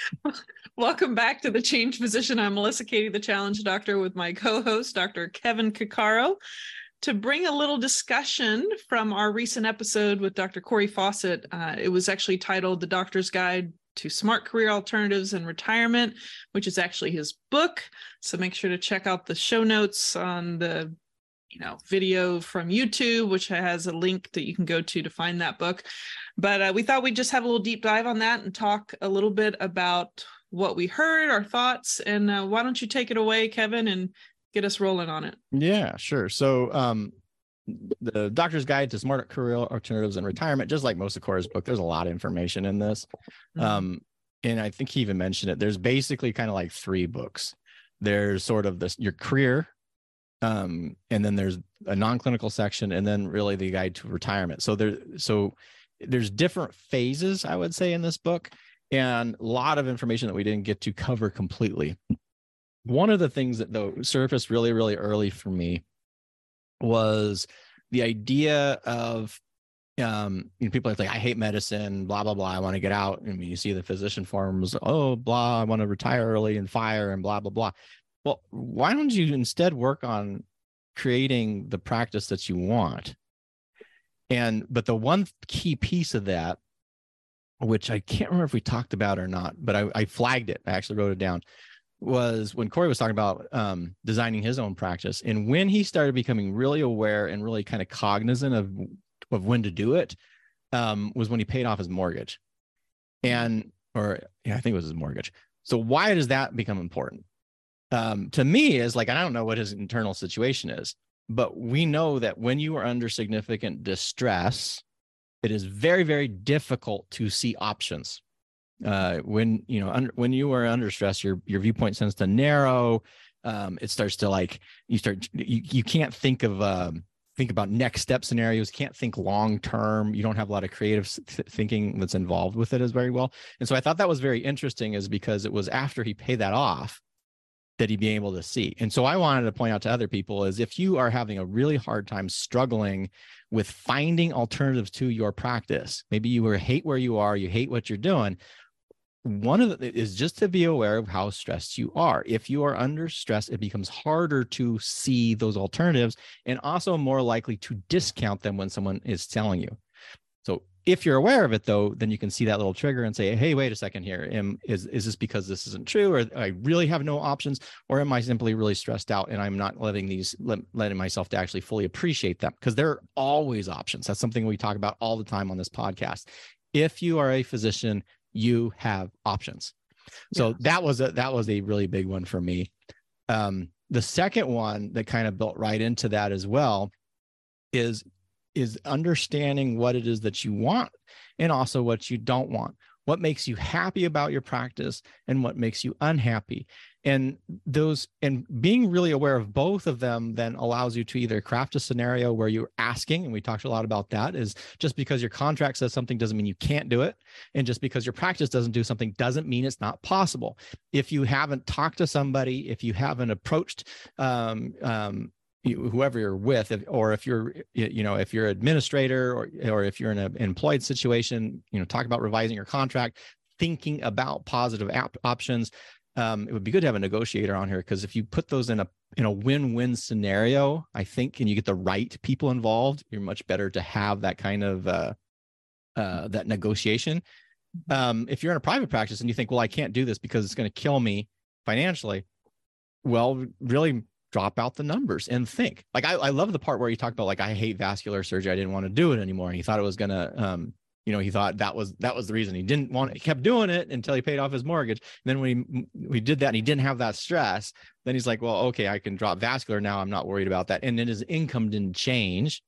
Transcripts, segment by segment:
Welcome back to the Changed Physician. I'm Melissa Cady, the Challenge Doctor, with my co-host, Dr. Kevin Cuccaro, to bring a little discussion from our recent episode with Dr. Cory Fawcett. Uh, it was actually titled "The Doctor's Guide to Smart Career Alternatives and Retirement," which is actually his book. So make sure to check out the show notes on the you know video from youtube which has a link that you can go to to find that book but uh, we thought we'd just have a little deep dive on that and talk a little bit about what we heard, our thoughts, and uh, why don't you take it away, Kevin, and get us rolling on it? Yeah, sure. So, um, the Doctor's Guide to Smart Career Alternatives and Retirement, just like most of Cory's book, there's a lot of information in this. Mm-hmm. Um, and I think he even mentioned it. There's basically kind of like three books. There's sort of this your career, um, and then there's a non-clinical section, and then really the guide to retirement. So there, so there's different phases, I would say, in this book and a lot of information that we didn't get to cover completely. One of the things that though surfaced really, really early for me was the idea of um you know, people are like i hate medicine blah blah blah i want to get out I mean, you see the physician forums oh blah i want to retire early and fire and blah blah blah well why don't you instead work on creating the practice that you want and but the one key piece of that which I can't remember if we talked about or not, but I, I flagged it. I actually wrote it down. Was when Cory was talking about um, designing his own practice, and when he started becoming really aware and really kind of cognizant of of when to do it, um, was when he paid off his mortgage, and or yeah, I think it was his mortgage. So why does that become important? Um, to me, is like I don't know what his internal situation is, but we know that when you are under significant distress, it is very very difficult to see options. Uh, when you know under, when you are under stress your your viewpoint tends to narrow. Um, it starts to like you start you, you can't think of um, think about next step scenarios can't think long term. You don't have a lot of creative th- thinking that's involved with it as very well. And so i thought that was very interesting is because it was after he paid that off that he'd be able to see. And so I wanted to point out to other people is if you are having a really hard time struggling with finding alternatives to your practice, maybe you hate where you are, you hate what you're doing. One of the is just to be aware of how stressed you are. If you are under stress, it becomes harder to see those alternatives and also more likely to discount them when someone is telling you. If you're aware of it though then you can see that little trigger and say hey wait a second here. Am is is this because this isn't true or i really have no options or am i simply really stressed out and i'm not letting these let, letting myself to actually fully appreciate them? Because there are always options. That's something we talk about all the time on this podcast. If you are a physician you have options. So yes. that was a that was a really big one for me. Um the second one that kind of built right into that as well is is understanding what it is that you want and also what you don't want. What makes you happy about your practice and what makes you unhappy. And those and being really aware of both of them then allows you to either craft a scenario where you're asking and we talked a lot about that is just because your contract says something doesn't mean you can't do it. And just because your practice doesn't do something doesn't mean it's not possible. If you haven't talked to somebody if you haven't approached um, um, whoever you're with if, or if you're you know if you're an administrator or or if you're in an employed situation you know talk about revising your contract thinking about positive options. Um, it would be good to have a negotiator on here because if you put those in a in a win-win scenario i think and you get the right people involved you're much better to have that kind of uh, uh, that negotiation. Um, if you're in a private practice and you think well i can't do this because it's going to kill me financially well really drop out the numbers and think. Like I, I love the part where you talked about like I hate vascular surgery. I didn't want to do it anymore. And he thought it was gonna um, you know, he thought that was that was the reason he didn't want it. He kept doing it until he paid off his mortgage. And then when we we did that and he didn't have that stress, then he's like, well, okay, I can drop vascular now. I'm not worried about that. And then his income didn't change.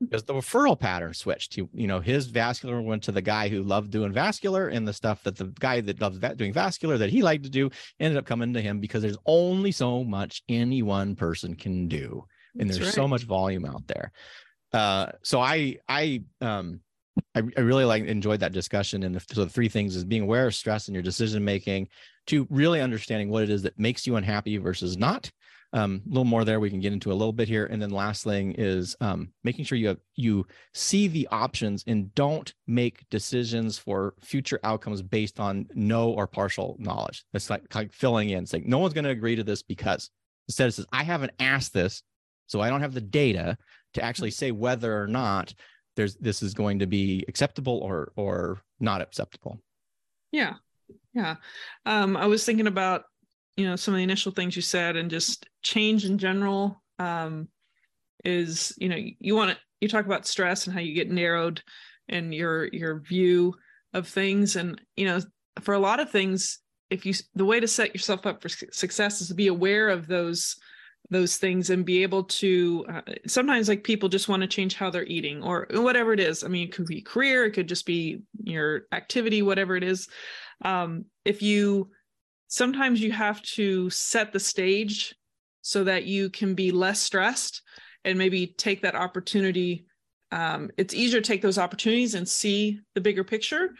Because the referral pattern switched. He, you know, his vascular went to the guy who loved doing vascular, and the stuff that the guy that loves doing vascular that he liked to do ended up coming to him because there's only so much any one person can do, and That's there's right. so much volume out there. Uh, so I, I, um, I, I really like enjoyed that discussion. And the, so the three things is being aware of stress in your decision making, to really understanding what it is that makes you unhappy versus not, um, a little more there we can get into a little bit here. And then last thing is um, making sure you have you see the options and don't make decisions for future outcomes based on no or partial knowledge. That's like, like filling in saying no one's going to agree to this because instead it says i haven't asked this so i don't have the data to actually say whether or not there's this is going to be acceptable or or not acceptable. Yeah. Yeah. Um, i was thinking about you know some of the initial things you said and just change in general um, is you know you want to you talk about stress and how you get narrowed in your your view of things. And you know for a lot of things if you the way to set yourself up for success is to be aware of those those things and be able to uh, sometimes like people just want to change how they're eating or whatever it is. I mean it could be career it could just be your activity whatever it is. Um, if you sometimes you have to set the stage so that you can be less stressed and maybe take that opportunity um, it's easier to take those opportunities and see the bigger picture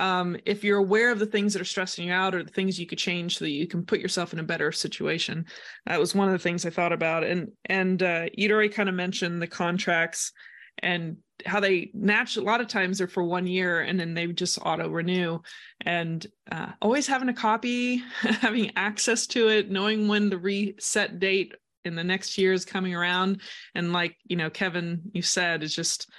um, if you're aware of the things that are stressing you out or the things you could change so that you can put yourself in a better situation. That was one of the things i thought about. And and uh, you'd already kind of mentioned the contracts and how they naturally a lot of times they're for one year and then they just auto renew and uh, always having a copy having access to it knowing when the reset date in the next year is coming around and like you know kevin you said is just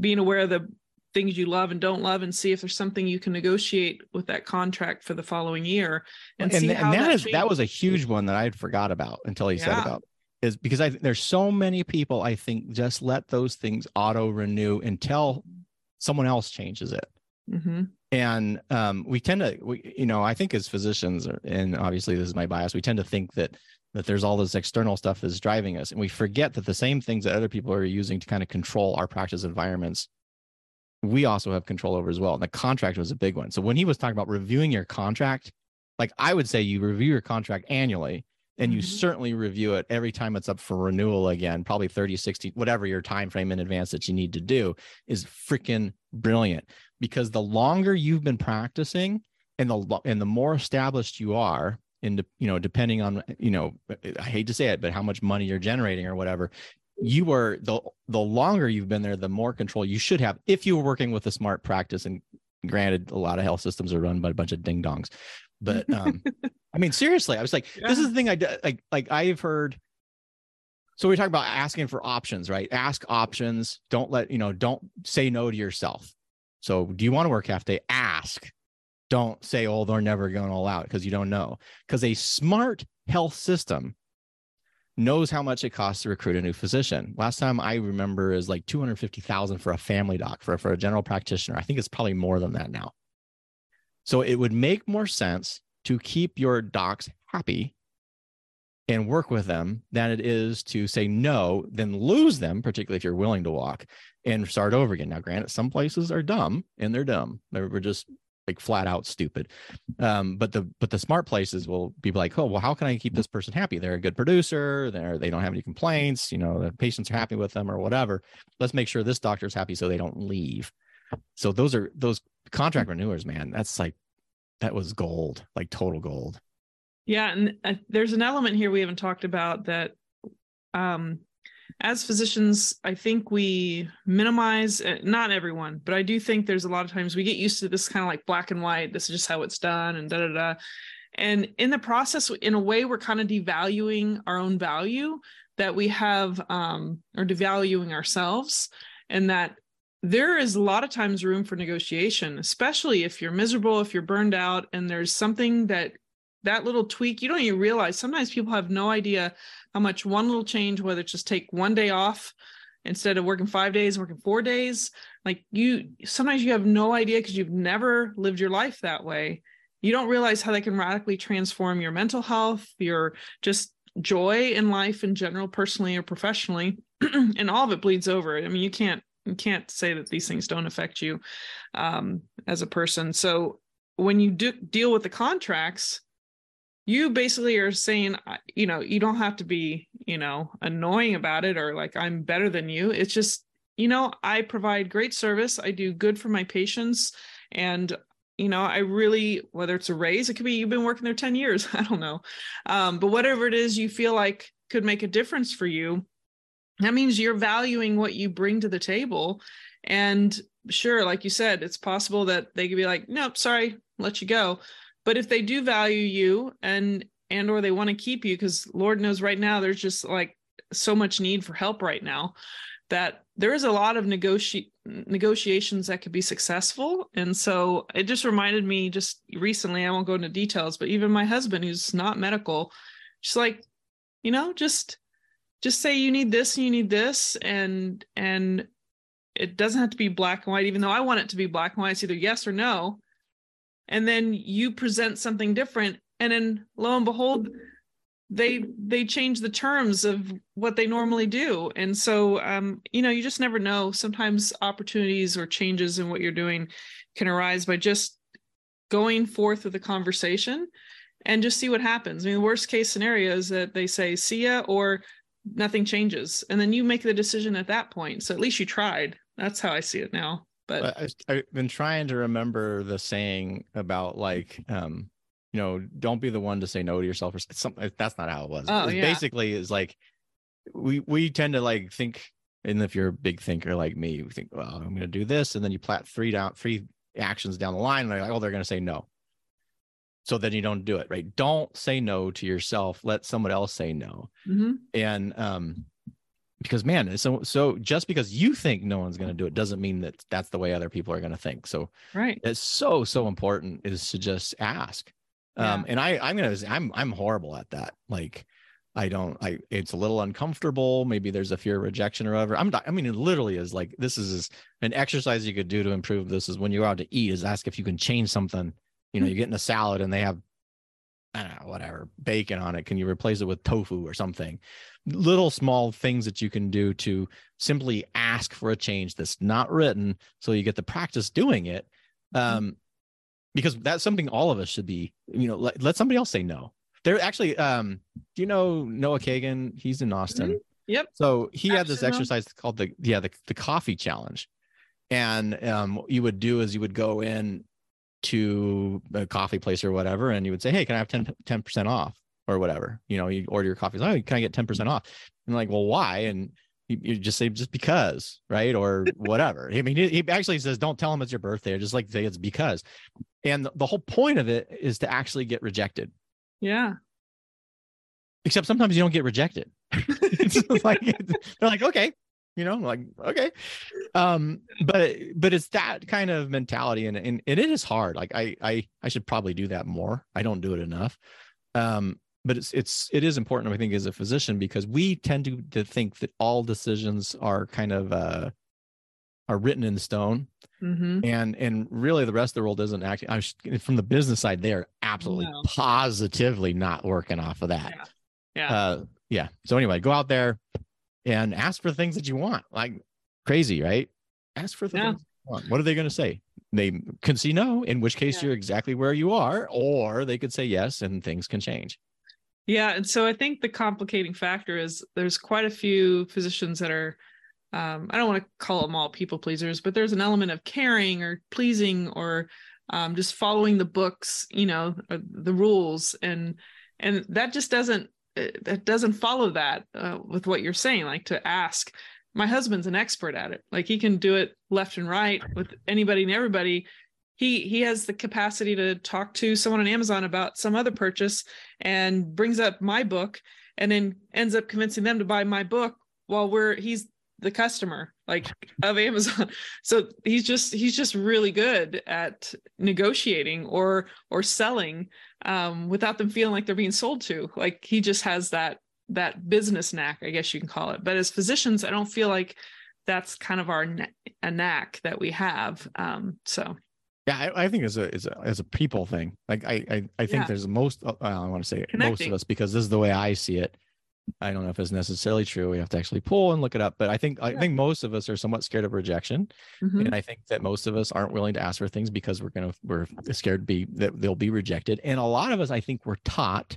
being aware of the things you love and don't love and see if there's something you can negotiate with that contract for the following year and, and see and how that, that is that was a huge one that i had forgot about until he yeah. said about is because I there's so many people I think just let those things auto renew until someone else changes it. Mm-hmm. And um, we tend to, we, you know, I think as physicians, and obviously this is my bias, we tend to think that that there's all this external stuff that's driving us, and we forget that the same things that other people are using to kind of control our practice environments, we also have control over as well. And the contract was a big one. So when he was talking about reviewing your contract, like I would say, you review your contract annually and you mm-hmm. certainly review it every time it's up for renewal again probably 30 60 whatever your time frame in advance that you need to do is freaking brilliant because the longer you've been practicing and the and the more established you are in the, you know depending on you know i hate to say it but how much money you're generating or whatever you are the the longer you've been there the more control you should have if you were working with a smart practice and granted a lot of health systems are run by a bunch of ding dongs but um I mean, seriously, I was like, yeah. this is the thing I like. Like I've heard. So we talk about asking for options, right? Ask options. Don't let you know. Don't say no to yourself. So, do you want to work half day? Ask. Don't say, "Oh, they're never going to allow it," because you don't know. Because a smart health system knows how much it costs to recruit a new physician. Last time I remember is like two hundred fifty thousand for a family doc for for a general practitioner. I think it's probably more than that now. So it would make more sense to keep your docs happy and work with them than it is to say no, then lose them, particularly if you're willing to walk and start over again. Now, granted, some places are dumb and they're dumb. They're just like flat out stupid. Um, but the but the smart places will be like, oh, well, how can I keep this person happy? They're a good producer. They're they don't have any complaints. You know, the patients are happy with them or whatever. Let's make sure this doctor's happy so they don't leave. So those are those contract renewers, man. That's like that was gold, like total gold. Yeah, and uh, there's an element here we haven't talked about that um as physicians, I think we minimize, uh, not everyone, but I do think there's a lot of times we get used to this kind of like black and white. This is just how it's done, and da da da. And in the process, in a way, we're kind of devaluing our own value that we have, um, or devaluing ourselves, and that there is a lot of times room for negotiation, especially if you're miserable, if you're burned out, and there's something that that little tweak you don't even realize. Sometimes people have no idea how much one little change, whether it's just take one day off instead of working five days, working four days. Like you, sometimes you have no idea because you've never lived your life that way. You don't realize how they can radically transform your mental health, your just joy in life in general, personally or professionally, and all of it bleeds over. I mean, you can't you can't say that these things don't affect you um, as a person. So when you do deal with the contracts, you basically are saying, you know, you don't have to be, you know, annoying about it or like I'm better than you. It's just, you know, I provide great service. I do good for my patients, and you know, I really, whether it's a raise, it could be you've been working there 10 years. I don't know. Um, but whatever it is you feel like could make a difference for you, that means you're valuing what you bring to the table. And sure, like you said, it's possible that they could be like, nope, sorry, let you go. But if they do value you and and or they want to keep you, because Lord knows right now there's just like so much need for help right now that there is a lot of negoti- negotiations that could be successful. And so it just reminded me just recently, I won't go into details, but even my husband, who's not medical, just like, you know, just just say you need this and you need this and and it doesn't have to be black and white even though i want it to be black and white it's either yes or no. And then you present something different and then lo and behold they they change the terms of what they normally do. And so um, you know you just never know. Sometimes opportunities or changes in what you're doing can arise by just going forth with a conversation and just see what happens. I mean the worst case scenario is that they say see ya or nothing changes and then you make the decision at that point so at least you tried that's how i see it now but I, have been trying to remember the saying about like um you know, don't be the one to say no to yourself or something. That's not how it was. Oh, it yeah. Basically, is like we we tend to like think, and if you're a big thinker like me, you think, well, I'm going to do this, and then you plat three down three actions down the line, and they're like, oh, they're going to say no. So then you don't do it, right? Don't say no to yourself. Let someone else say no. mm-hmm. And um, because man, so so just because you think no one's going to do it doesn't mean that that's the way other people are going to think. So right, it's so so important is to just ask yeah. um and i i'm gonna i'm i'm horrible at that like i don't i it's a little uncomfortable maybe there's a fear of rejection or whatever i'm not i mean it literally is like this is an exercise you could do to improve this is when you're out to eat is ask if you can change something you know mm-hmm. you get in a salad and they have I don't know, whatever, bacon on it. Can you replace it with tofu or something? Little small things that you can do to simply ask for a change that's not written so you get the practice doing it. Mm-hmm. Um, because that's something all of us should be you know let, let somebody else say no there actually um do you know noah kagan he's in austin mm-hmm. yep so he had this exercise called the yeah the, the coffee challenge and um what you would do is you would go in to a coffee place or whatever and you would say hey can i have 10 percent off? or whatever you know you order your coffee oh can i get 10% off? And like well why? And you, you just say just because right or whatever. I mean he, he actually says don't tell him it's your birthday just like say it's because. And the, the whole point of it is to actually get rejected. Yeah. Except sometimes you don't get rejected. It's like they're like okay you know like okay. Um but but it's that kind of mentality and, and and it is hard like i i i should probably do that more. I don't do it enough. Um but it's it's it is important i think as a physician because we tend to to think that all decisions are kind of uh are written in stone. Mm-hmm. and and really the rest of the world isn't acting I was, from the business side they're absolutely no. positively not working off of that. Yeah. Yeah. Uh, yeah. So anyway go out there and ask for things that you want like crazy right ask for the yeah. things what are they going to say they can see no in which case yeah. you're exactly where you are or they could say yes and things can change yeah and so i think the complicating factor is there's quite a few physicians that are um, I don't want to call them all people pleasers, but there's an element of caring or pleasing or um, just following the books, you know, the rules, and and that just doesn't that doesn't follow that uh, with what you're saying. Like to ask, my husband's an expert at it. Like he can do it left and right with anybody and everybody. He he has the capacity to talk to someone on Amazon about some other purchase and brings up my book and then ends up convincing them to buy my book while we're he's the customer like of Amazon. So he's just he's just really good at negotiating or or selling um, without them feeling like they're being sold to. Like he just has that that business knack, I guess you can call it. But as physicians, I don't feel like that's kind of our a knack that we have. Um, so yeah, I, I, think as a as a as a people thing, like I I, I think yeah. there's most uh, I want to say Connecting. most of us because this is the way I see it I don't know if it's necessarily true. We have to actually pull and look it up. But I think I think most of us are somewhat scared of rejection. Mhm. And I think that most of us aren't willing to ask for things because we're gonna we're scared to be that they'll be rejected. And a lot of us, I think, we're taught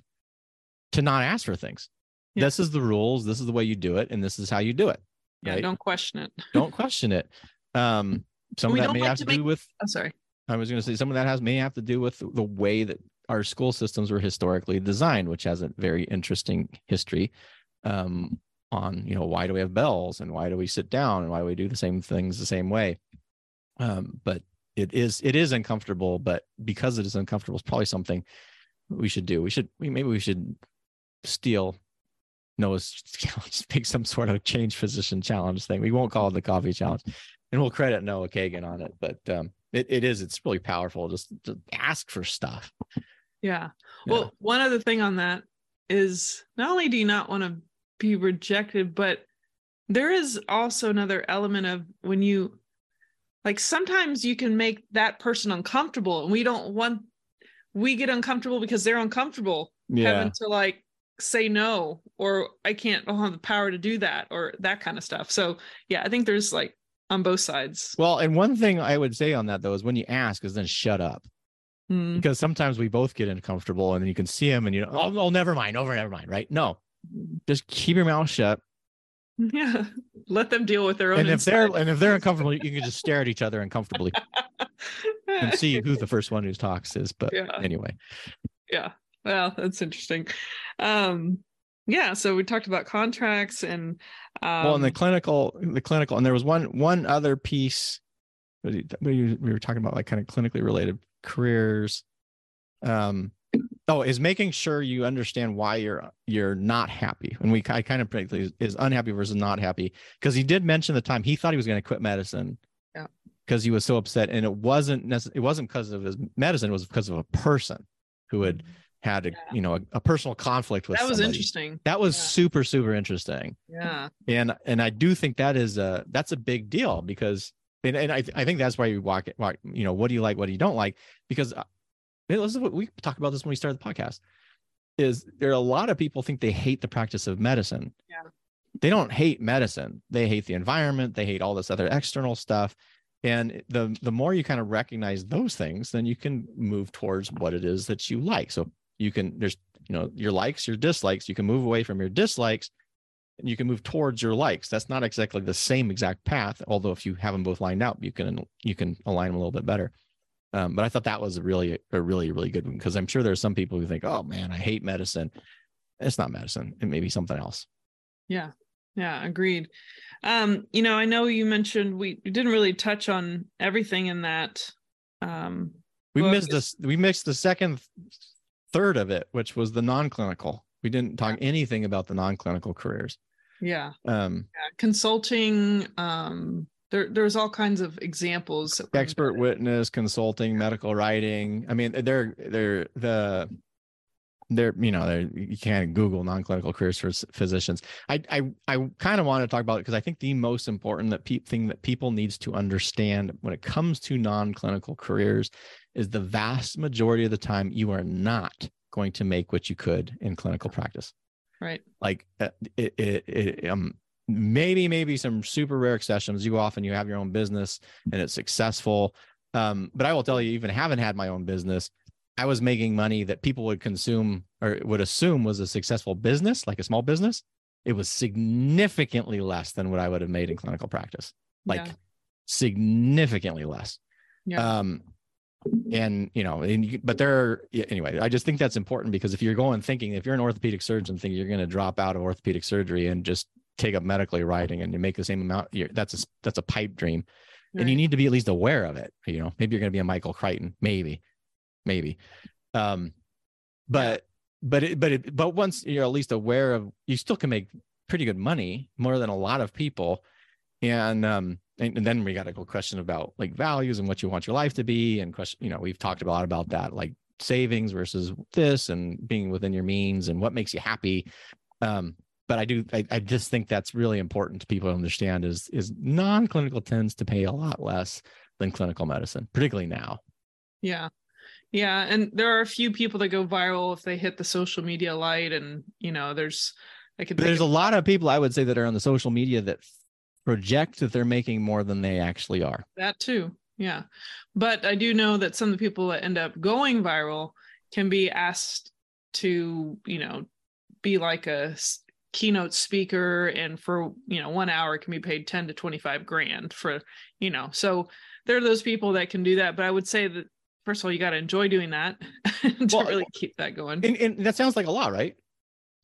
to not ask for things. Yeah. This is the rules, this is the way you do it, and this is how you do it. Yeah, right? don't question it. Don't question it. Um, some We of that may like have to to do make- with Oh, sorry. I was going to say some of that has may have to do with the way that our school systems were historically designed, which has a very interesting history um, on you know why do we have bells and why do we sit down and why do we do the same things the same way. Um, but it is it is uncomfortable, but because it is uncomfortable, it's probably something we should do. We should we maybe we should steal Noah's challenge, make some sort of change position challenge thing. We won't call it the coffee challenge, and we'll credit Noah Kagan on it. But um, it, it is it's really powerful just to ask for stuff. Yeah. Yeah. Well, one other thing on that is not only do you not want to be rejected, but there is also another element of when you like sometimes you can make that person uncomfortable and we don't want we get uncomfortable because they're uncomfortable having to like say no or I can't I don't have the power to do that or that kind of stuff. So yeah, I think there's like on both sides. Well, and one thing I would say on that though is when you ask, is then shut up Mm, because sometimes we both get uncomfortable and then you can see them and you know, oh, oh never mind, over, never mind, right? No, just keep your mouth shut. Yeah. Let them deal with their own And if they're and if they're uncomfortable, you can just stare at each other uncomfortably and see who the first one who talks is. But Yeah. anyway, yeah well that's interesting um yeah so we talked about contracts and um well, in the clinical, the clinical, and there was one one other piece. what do you- what do you- We were talking about like kind of clinically related careers. Um, oh, is making sure you understand why you're you're not happy. And we I kind of predicted is unhappy versus not happy because he did mention the time he thought he was going to quit medicine. Yeah. Because he was so upset, and it wasn't necess- it wasn't because of his medicine. It was because of a person who had had a Yeah. you know a, a personal conflict with. that was somebody. interesting That was Yeah. super super interesting yeah and and I do think that is a that's a big deal because and, and I I think that's why you walk walk you know what do you like what do you don't like? Because uh, this is what we talked about this when we started the podcast is there are a lot of people think they hate the practice of medicine. Yeah. they don't hate medicine. They hate the environment. They hate all this other external stuff. And the the more you kind of recognize those things then you can move towards what it is that you like. So you can there's you know your likes your dislikes. You can move away from your dislikes and you can move towards your likes. That's not exactly the same exact path although if you have them both lined out you can you can align them a little bit better. Um, but i thought that was a really a really really good one because i'm sure there's some people who think oh man i hate medicine. It's not medicine. It may be something else. Yeah. Yeah agreed. Um you know i know you mentioned we didn't really touch on everything in that um we Well, missed this we missed the second third of it which was the non-clinical. We didn't talk anything about the non-clinical careers yeah, um yeah. consulting um there there's all kinds of examples expert witness consulting medical writing. I mean they're they're the they're you know they're you can't google non-clinical careers for physicians. I i, I kind of want to talk about it because i think the most important that pe- thing that people needs to understand when it comes to non-clinical careers is the vast majority of the time you are not going to make what you could in clinical practice right. Like uh, it, it, it um maybe maybe some super rare exceptions. You go off and you have your own business and it's successful. Um but i will tell you even haven't had my own business i was making money that people would consume or would assume was a successful business like a small business. It was significantly less than what i would have made in clinical practice. Like Yeah. significantly less. Yeah. Um and you know and you, but there are anyway i just think that's important because if you're going thinking if you're an orthopedic surgeon thinking you're going to drop out of orthopedic surgery and just take up medically writing and you make the same amount you're, that's a that's a pipe dream. And you need to be at least aware of it you know maybe you're going to be a michael crichton maybe maybe. Um but but it, but it, but once you're at least aware of you still can make pretty good money more than a lot of people and um and, and then we got a go question about like values and what you want your life to be and question you know we've talked a lot about that like savings versus this and being within your means and what makes you happy um but i do I, I just think that's really important to people to understand is is non-clinical tends to pay a lot less than clinical medicine particularly now Yeah. Yeah. And there are a few people that go viral if they hit the social media light and, you know, there's I could. There's think a lot of people I would say that are on the social media that project that they're making more than they actually are. that too. Yeah, but I do know that some of the people that end up going viral can be asked to, you know, be like a keynote speaker, and for you know one hour can be paid ten to twenty five grand for, you know. So there are those people that can do that, but I would say that first of all, you got to enjoy doing that to Well, really keep that going. And, and that sounds like a lot, right?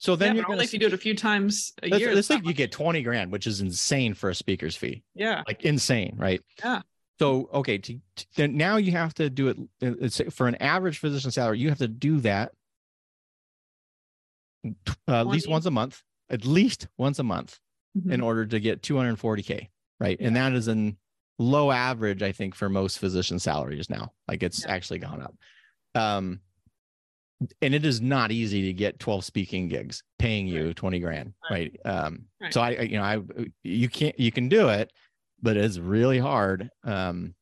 So then yeah, you're only if you do it a few times a let's, year. let's that's say you get 20 grand, which is insane for a speaker's fee. yeah, like insane, right? Yeah. So okay, to, to- then now you have to do it. uh, for an average physician salary, you have to do that uh, at least once a month, at least once a month, Mhm. in order to get 240k, right? And that is in low average, I think, for most physician salaries now. Like it's Yeah. actually gone up. Um, and it is not easy to get 12 speaking gigs paying you 20 grand, right? Um, Right. so I, I- you know, I, you can't, you can do it, but it's really hard. Um,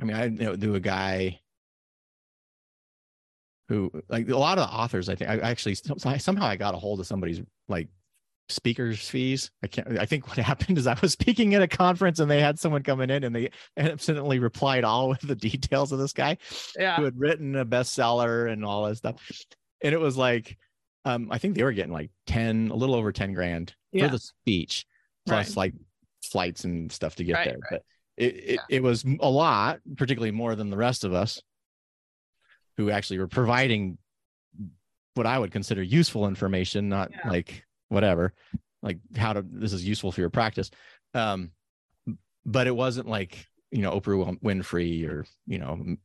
I mean, I know, knew a guy who, like, a lot of the authors. I think I actually somehow I got a hold of somebody's like speakers fees. I can't. I think what happened is I was speaking at a conference and they had someone coming in and they accidentally replied all with the details of this guy yeah, who had written a bestseller and all that stuff. And it was like, um, I think they were getting like 10, a little over 10 grand Yeah. for the speech, plus Right. like flights and stuff to get Right, there. right. But it, it, it was a lot, particularly more than the rest of us who actually were providing what I would consider useful information, not Yeah. like whatever, like how to, this is useful for your practice. Um, but it wasn't like, you know, Oprah Win- Winfrey or, you know,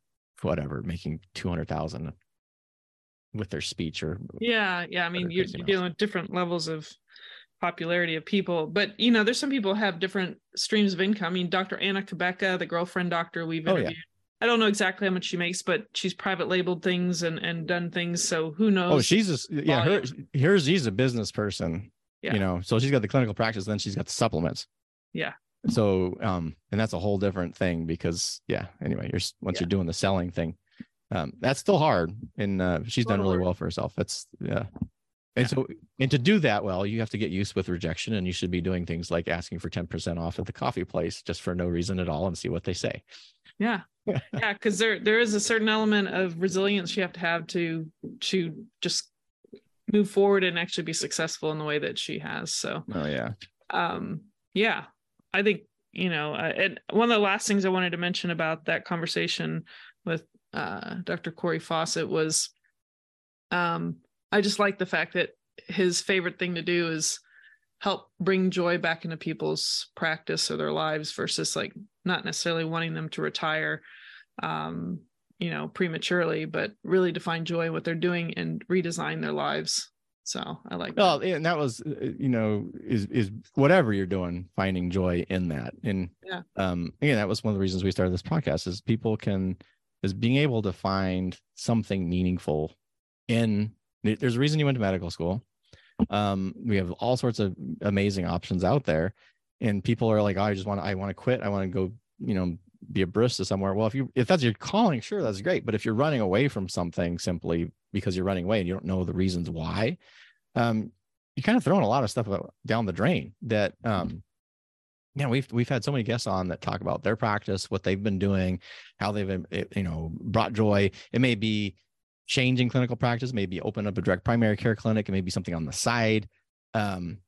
whatever, making 200,000 with their speech or yeah, yeah. I mean, you're, you're dealing with different levels of popularity of people, but you know, there's some people have different streams of income. I mean, Dr. Anna Cabeca, the girlfriend doctor we've Oh, yeah. I don't know exactly how much she makes, but she's private labeled things and and done things. So who knows? Oh, she's a, yeah, her, hers, she's a business person, Yeah. you know, so she's got the clinical practice, then she's got the supplements. Yeah. So, um, and that's a whole different thing because, yeah, anyway, you're, once Yeah. you're doing the selling thing, um, that's still hard. And, uh, she's done really well for herself. That's, yeah. And Yeah. so, and to do that well, you have to get used with rejection and you should be doing things like asking for 10% off at the coffee place just for no reason at all and see what they say. yeah, yeah, because there there is a certain element of resilience you have to have to to just move forward and actually be successful in the way that she has. So Oh, yeah. um yeah i think you know uh, and one of the last things i wanted to mention about that conversation with uh dr cory fawcett was um i just like the fact that his favorite thing to do is help bring joy back into people's practice or their lives versus like not necessarily wanting them to retire um you know prematurely but really to find joy in what they're doing and redesign their lives so i like that. Well, and that was, uh, you know, is is whatever you're doing, finding joy in that. And Yeah. um, again, that was one of the reasons we started this podcast is people can is being able to find something meaningful in. There's a reason you went to medical school. Um, we have all sorts of amazing options out there, and people are like, oh, I just want to, I want to quit. I want to go, you know, be a barista somewhere. Well, if you if that's your calling, sure, that's great. But if you're running away from something simply because you're running away and you don't know the reasons why, um, you're kind of throwing a lot of stuff down the drain. That um, yeah, we've we've had so many guests on that talk about their practice, what they've been doing, how they've it, you know brought joy. It may be changing clinical practice, maybe open up a direct primary care clinic, it may be something on the side. Um,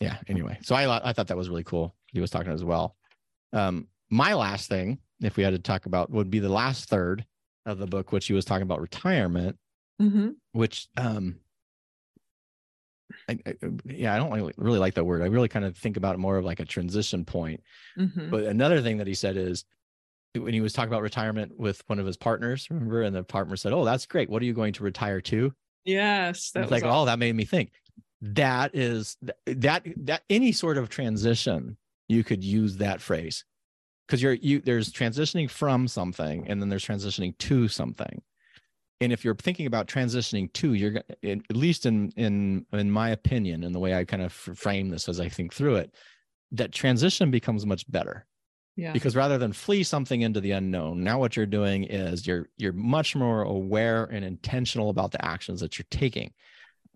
yeah. Anyway, so I I thought that was really cool. He was talking as well. Um, my last thing, if we had to talk about, would be the last third of the book, which he was talking about retirement, Mhm. which um, I, I, yeah, I don't really, really like that word. I really kind of think about it more of like a transition point. Mhm. But another thing that he said is when he was talking about retirement with one of his partners, remember, and the partner said, "Oh, that's great. What are you going to retire to?" yes that it's was like, oh, that made me think. That is that that any sort of transition, you could use that phrase. Because you're you there's transitioning from something and then there's transitioning to something. And if you're thinking about transitioning to, you're at least in in in my opinion, and the way I kind of frame this as I think through it, that transition becomes much better. Yeah. Because rather than flee something into the unknown now what you're doing is you're you're much more aware and intentional about the actions that you're taking.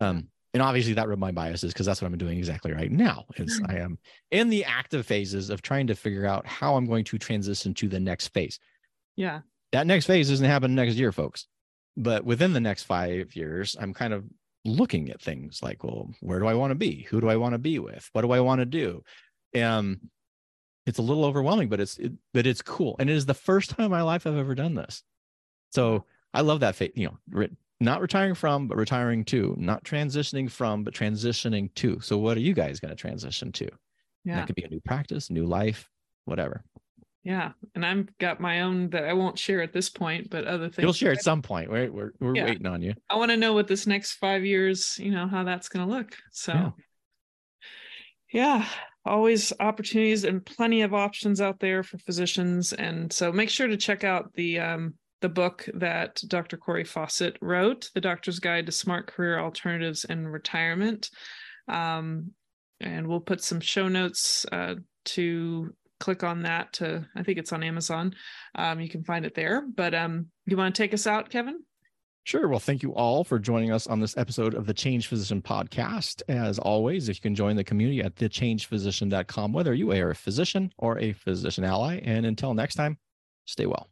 Um and obviously that rubbed my biases because that's what I'm doing exactly right now. Is. I am in the active phases of trying to figure out how I'm going to transition to the next phase. Yeah. That next phase doesn't happen next year, folks. But within the next five years, I'm kind of looking at things like, well, where do I want to be? Who do I want to be with? What do I want to do? Um, it's a little overwhelming, but it's it, but it's cool, and it is the first time in my life I've ever done this. So I love that. Fa- you know, not retiring from, but retiring to, not transitioning from, but transitioning to. So what are you guys going to transition to? Yeah. That could be a new practice, new life, whatever. Yeah. And I've got my own that I won't share at this point, but other things. You'll share at some point. We're we're, we're Yeah. waiting on you. I want to know what this next five years, you know, how that's going to look. So, Yeah. yeah. always opportunities and plenty of options out there for physicians. And so make sure to check out the um, the book that Dr. Cory Fawcett wrote, The Doctor's Guide to Smart Career Alternatives and Retirement. Um, and we'll put some show notes uh, to click on that to i think it's on amazon um, you can find it there but um you want to take us out kevin Sure. Well, thank you all for joining us on this episode of the Changed Physician podcast. As always, if you can join the community at thechangedphysician.com, whether you are a physician or a physician ally. And until next time, stay well.